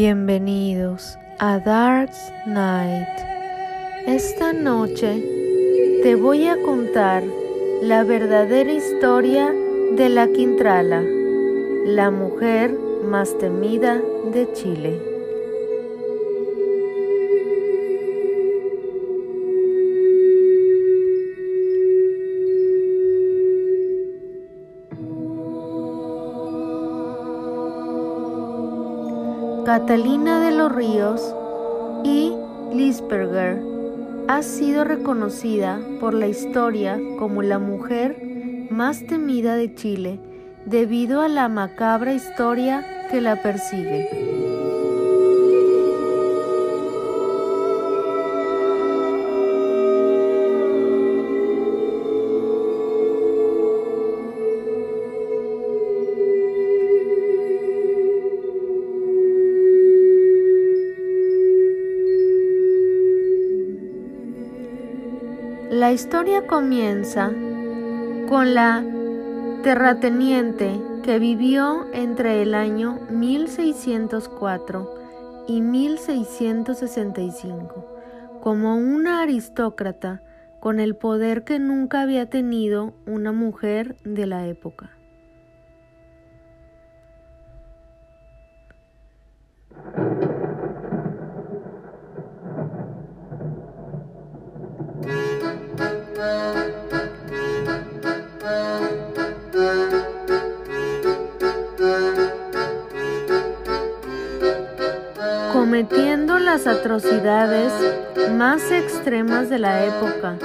Bienvenidos a Dark Night. Esta noche te voy a contar la verdadera historia de la Quintrala, la mujer más temida de Chile. Catalina de los Ríos y Lisperger ha sido reconocida por la historia como la mujer más temida de Chile debido a la macabra historia que la persigue. La historia comienza con la terrateniente que vivió entre el año 1604 y 1665 como una aristócrata con el poder que nunca había tenido una mujer de la época. Más extremas de la época,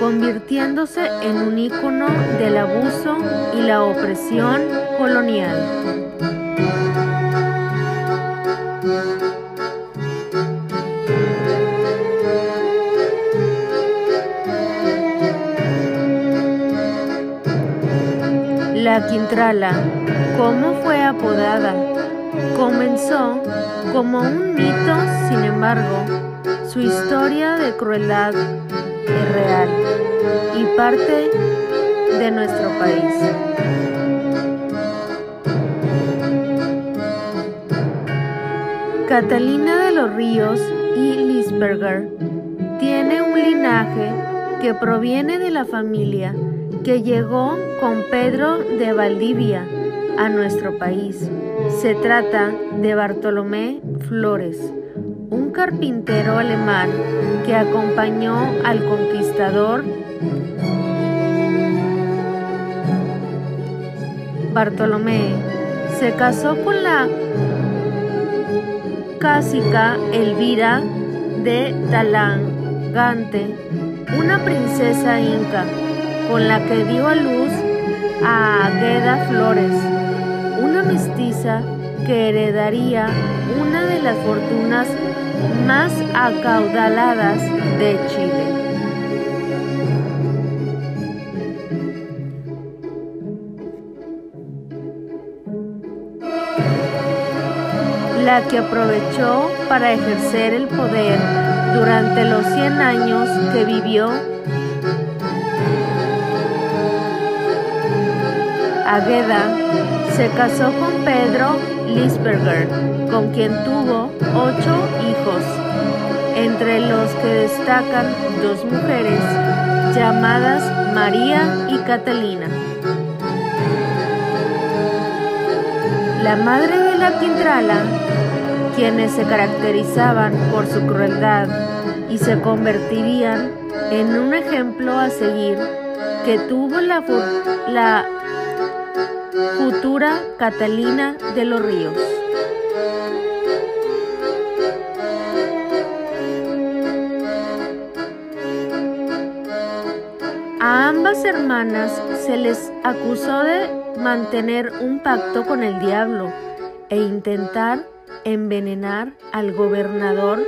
convirtiéndose en un ícono del abuso y la opresión colonial. La Quintrala, ¿cómo fue apodada? Comenzó como un mito, sin embargo, su historia de crueldad es real y parte de nuestro país. Catalina de los Ríos y Lisberger tiene un linaje que proviene de la familia que llegó con Pedro de Valdivia a nuestro país. Se trata de Bartolomé Flores, un carpintero alemán que acompañó al conquistador Bartolomé. Se casó con la cásica Elvira de Talangante, una princesa inca, con la que dio a luz a Agueda Flores, mestiza que heredaría una de las fortunas más acaudaladas de Chile. La que aprovechó para ejercer el poder durante los 100 años que vivió Agueda se casó con Pedro Lisberger, con quien tuvo ocho hijos, entre los que destacan dos mujeres llamadas María y Catalina. La madre de la Quintrala, quienes se caracterizaban por su crueldad y se convertirían en un ejemplo a seguir que tuvo la, la futura Catalina de los Ríos. A ambas hermanas se les acusó de mantener un pacto con el diablo e intentar envenenar al gobernador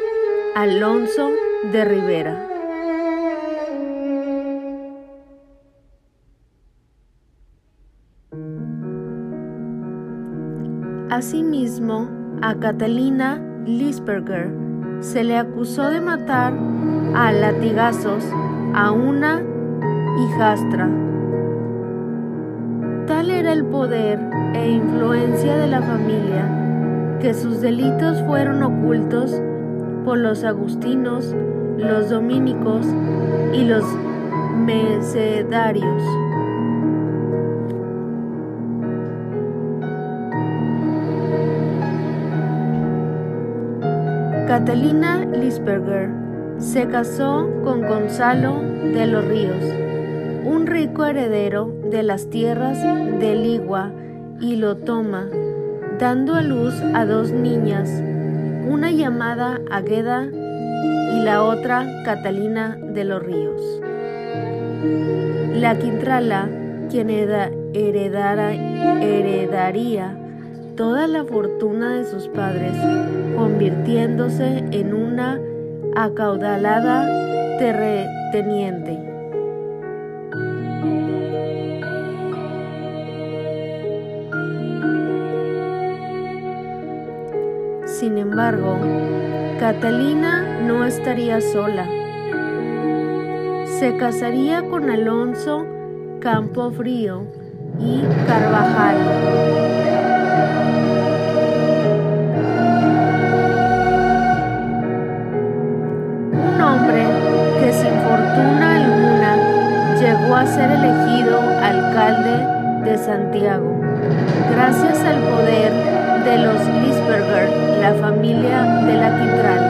Alonso de Rivera. Asimismo, a Catalina Lisberger se le acusó de matar a latigazos a una hijastra. Tal era el poder e influencia de la familia que sus delitos fueron ocultos por los agustinos, los dominicos y los mecedarios. Catalina Lisperger se casó con Gonzalo de los Ríos, un rico heredero de las tierras de Ligua, y lo toma, dando a luz a dos niñas, una llamada Agueda y la otra Catalina de los Ríos. La Quintrala, quien heredara, heredaría toda la fortuna de sus padres, convirtiéndose en una acaudalada terreteniente. Sin embargo, Catalina no estaría sola. Se casaría con Alonso Campofrío y Carvajal. Un hombre que sin fortuna alguna llegó a ser elegido alcalde de Santiago, gracias al poder de los Lisberger la familia de la Quitrala.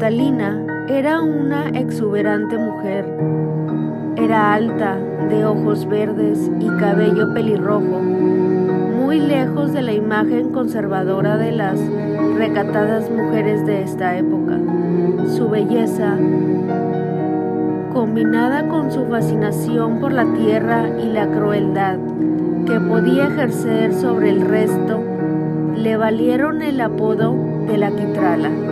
Catalina era una exuberante mujer. Era alta, de ojos verdes y cabello pelirrojo, muy lejos de la imagen conservadora de las recatadas mujeres de esta época. Su belleza combinada con su fascinación por la tierra y la crueldad que podía ejercer sobre el resto, le valieron el apodo de la Quitrala.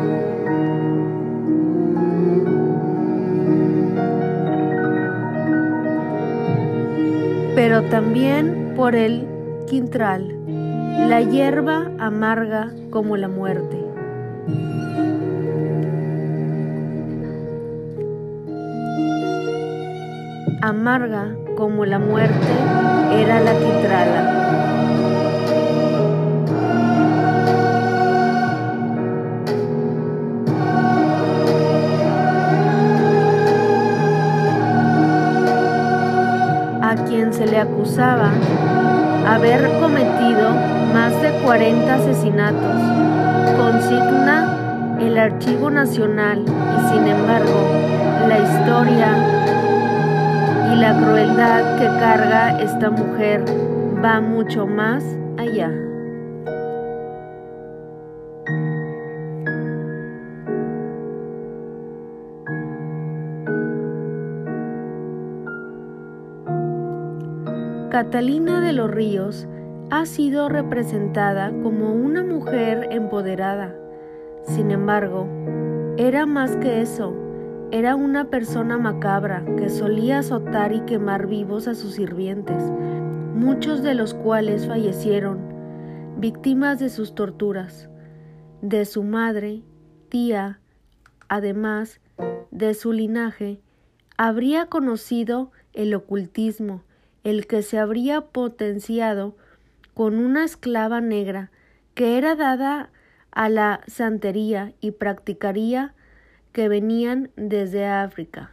Pero también por el quintral, la hierba amarga como la muerte. amarga como la muerte era la quitrala. Acusaba haber cometido más de 40 asesinatos. Consigna el Archivo Nacional y sin embargo la historia y la crueldad que carga esta mujer va mucho más allá. Catalina de los Ríos ha sido representada como una mujer empoderada. Sin embargo, era más que eso era una persona macabra que solía azotar y quemar vivos a sus sirvientes, muchos de los cuales fallecieron, víctimas de sus torturas, de su madre, tía, además de su linaje, habría conocido el ocultismo, el que se habría potenciado con una esclava negra que era dada a la santería y practicaría que venían desde África.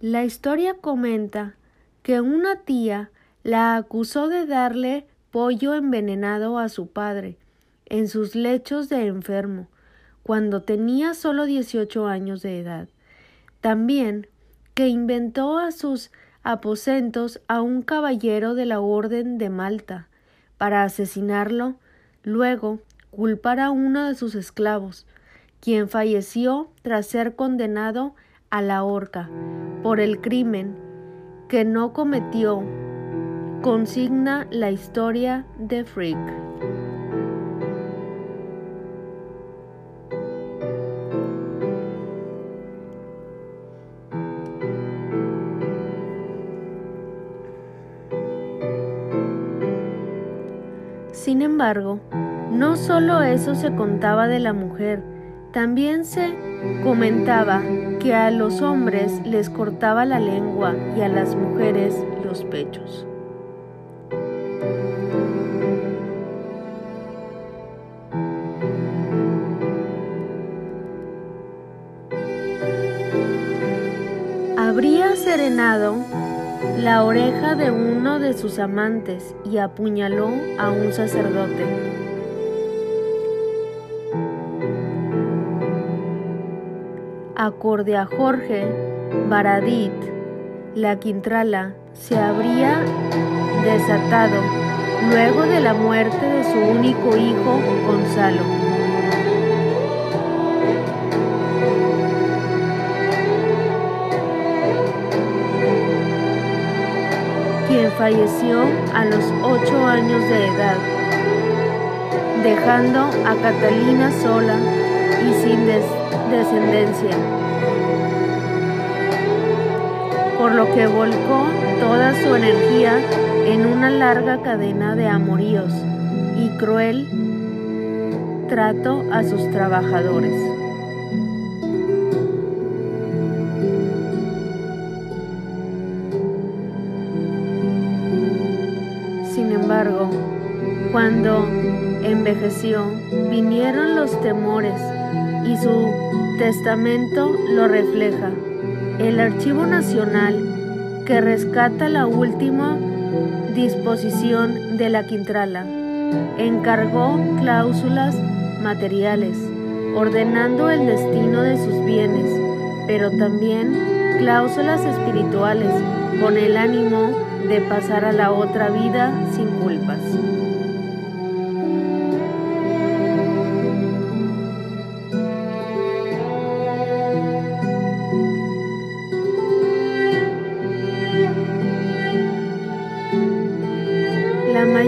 La historia comenta que una tía la acusó de darle pollo envenenado a su padre en sus lechos de enfermo, cuando tenía solo 18 años de edad. También que inventó a sus aposentos a un caballero de la Orden de Malta para asesinarlo Luego, culpar a uno de sus esclavos, quien falleció tras ser condenado a la horca por el crimen que no cometió, consigna la historia de Frick. Sin embargo, no solo eso se contaba de la mujer, también se comentaba que a los hombres les cortaba la lengua y a las mujeres los pechos. Habría serenado la oreja de uno de sus amantes y apuñaló a un sacerdote. Acorde a Jorge Baradit, la quintrala se habría desatado luego de la muerte de su único hijo Gonzalo. Falleció a los ocho años de edad, dejando a Catalina sola y sin descendencia, por lo que volcó toda su energía en una larga cadena de amoríos y cruel trato a sus trabajadores. Cuando envejeció, vinieron los temores y su testamento lo refleja. El Archivo Nacional, que rescata la última disposición de la Quintrala, encargó cláusulas materiales, ordenando el destino de sus bienes, pero también cláusulas espirituales, con el ánimo de pasar a la otra vida sin culpas.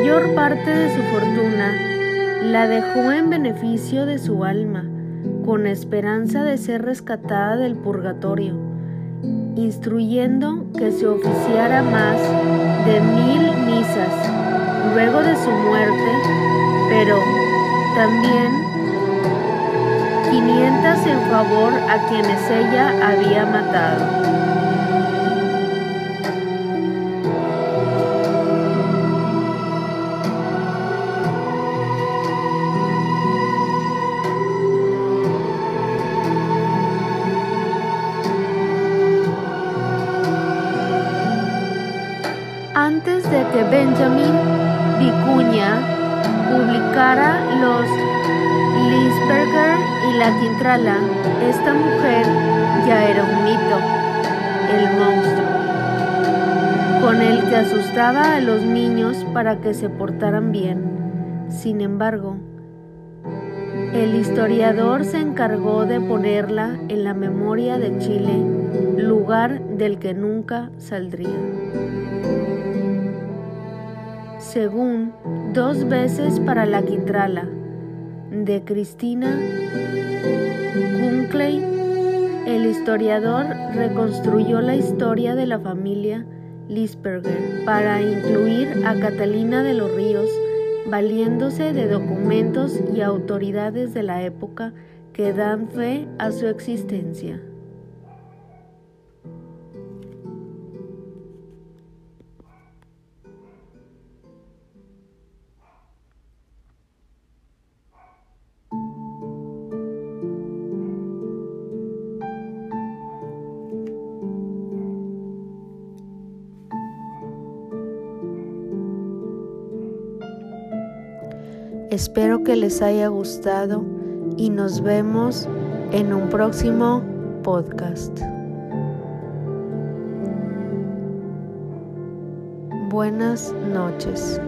Mayor parte de su fortuna la dejó en beneficio de su alma, con esperanza de ser rescatada del purgatorio instruyendo que se oficiara más de mil misas luego de su muerte, pero también 500 en favor a quienes ella había matado. Que Benjamin Vicuña publicara los Lisberger y la Quintrala, esta mujer ya era un mito, el monstruo, con el que asustaba a los niños para que se portaran bien. Sin embargo, el historiador se encargó de ponerla en la memoria de Chile, lugar del que nunca saldría según Dos veces para la Quintrala, de Cristina Kunkley, el historiador reconstruyó la historia de la familia Lisperger para incluir a Catalina de los Ríos, valiéndose de documentos y autoridades de la época que dan fe a su existencia. Espero que les haya gustado y nos vemos en un próximo podcast. Buenas noches.